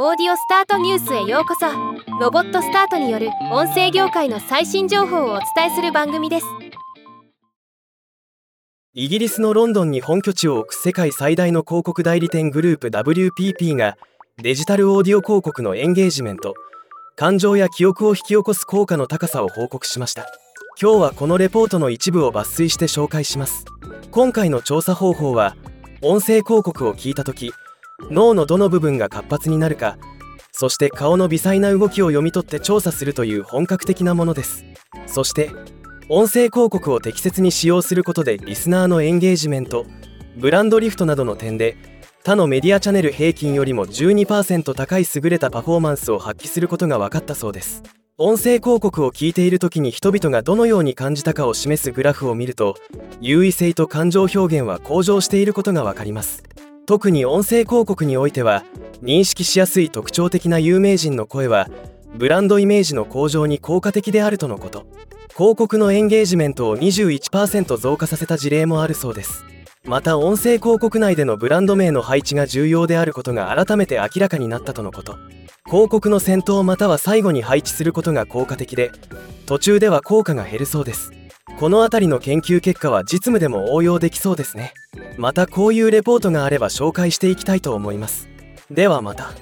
オーディオスタートニュースへようこそ。ロボットスタートによる音声業界の最新情報をお伝えする番組です。イギリスのロンドンに本拠地を置く世界最大の広告代理店グループ WPP がデジタルオーディオ広告のエンゲージメント感情や記憶を引き起こす効果の高さを報告しました。今日はこのレポートの一部を抜粋して紹介します。今回の調査方法は音声広告を聞いた時脳のどの部分が活発になるかそして顔の微細な動きを読み取って調査するという本格的なものです。そして音声広告を適切に使用することでリスナーのエンゲージメントブランドリフトなどの点で他のメディアチャンネル平均よりも12%高い優れたパフォーマンスを発揮することが分かったそうです。音声広告を聞いている時に人々がどのように感じたかを示すグラフを見ると優位性と感情表現は向上していることが分かります。特に音声広告においては認識しやすい特徴的な有名人の声はブランドイメージの向上に効果的であるとのこと。広告のエンゲージメントを21%増加させた事例もあるそうです。また音声広告内でのブランド名の配置が重要であることが改めて明らかになったとのこと。広告の先頭または最後に配置することが効果的で途中では効果が減るそうです。この辺りの研究結果は実務でも応用できそうですね。またこういうレポートがあれば紹介していきたいと思います。ではまた。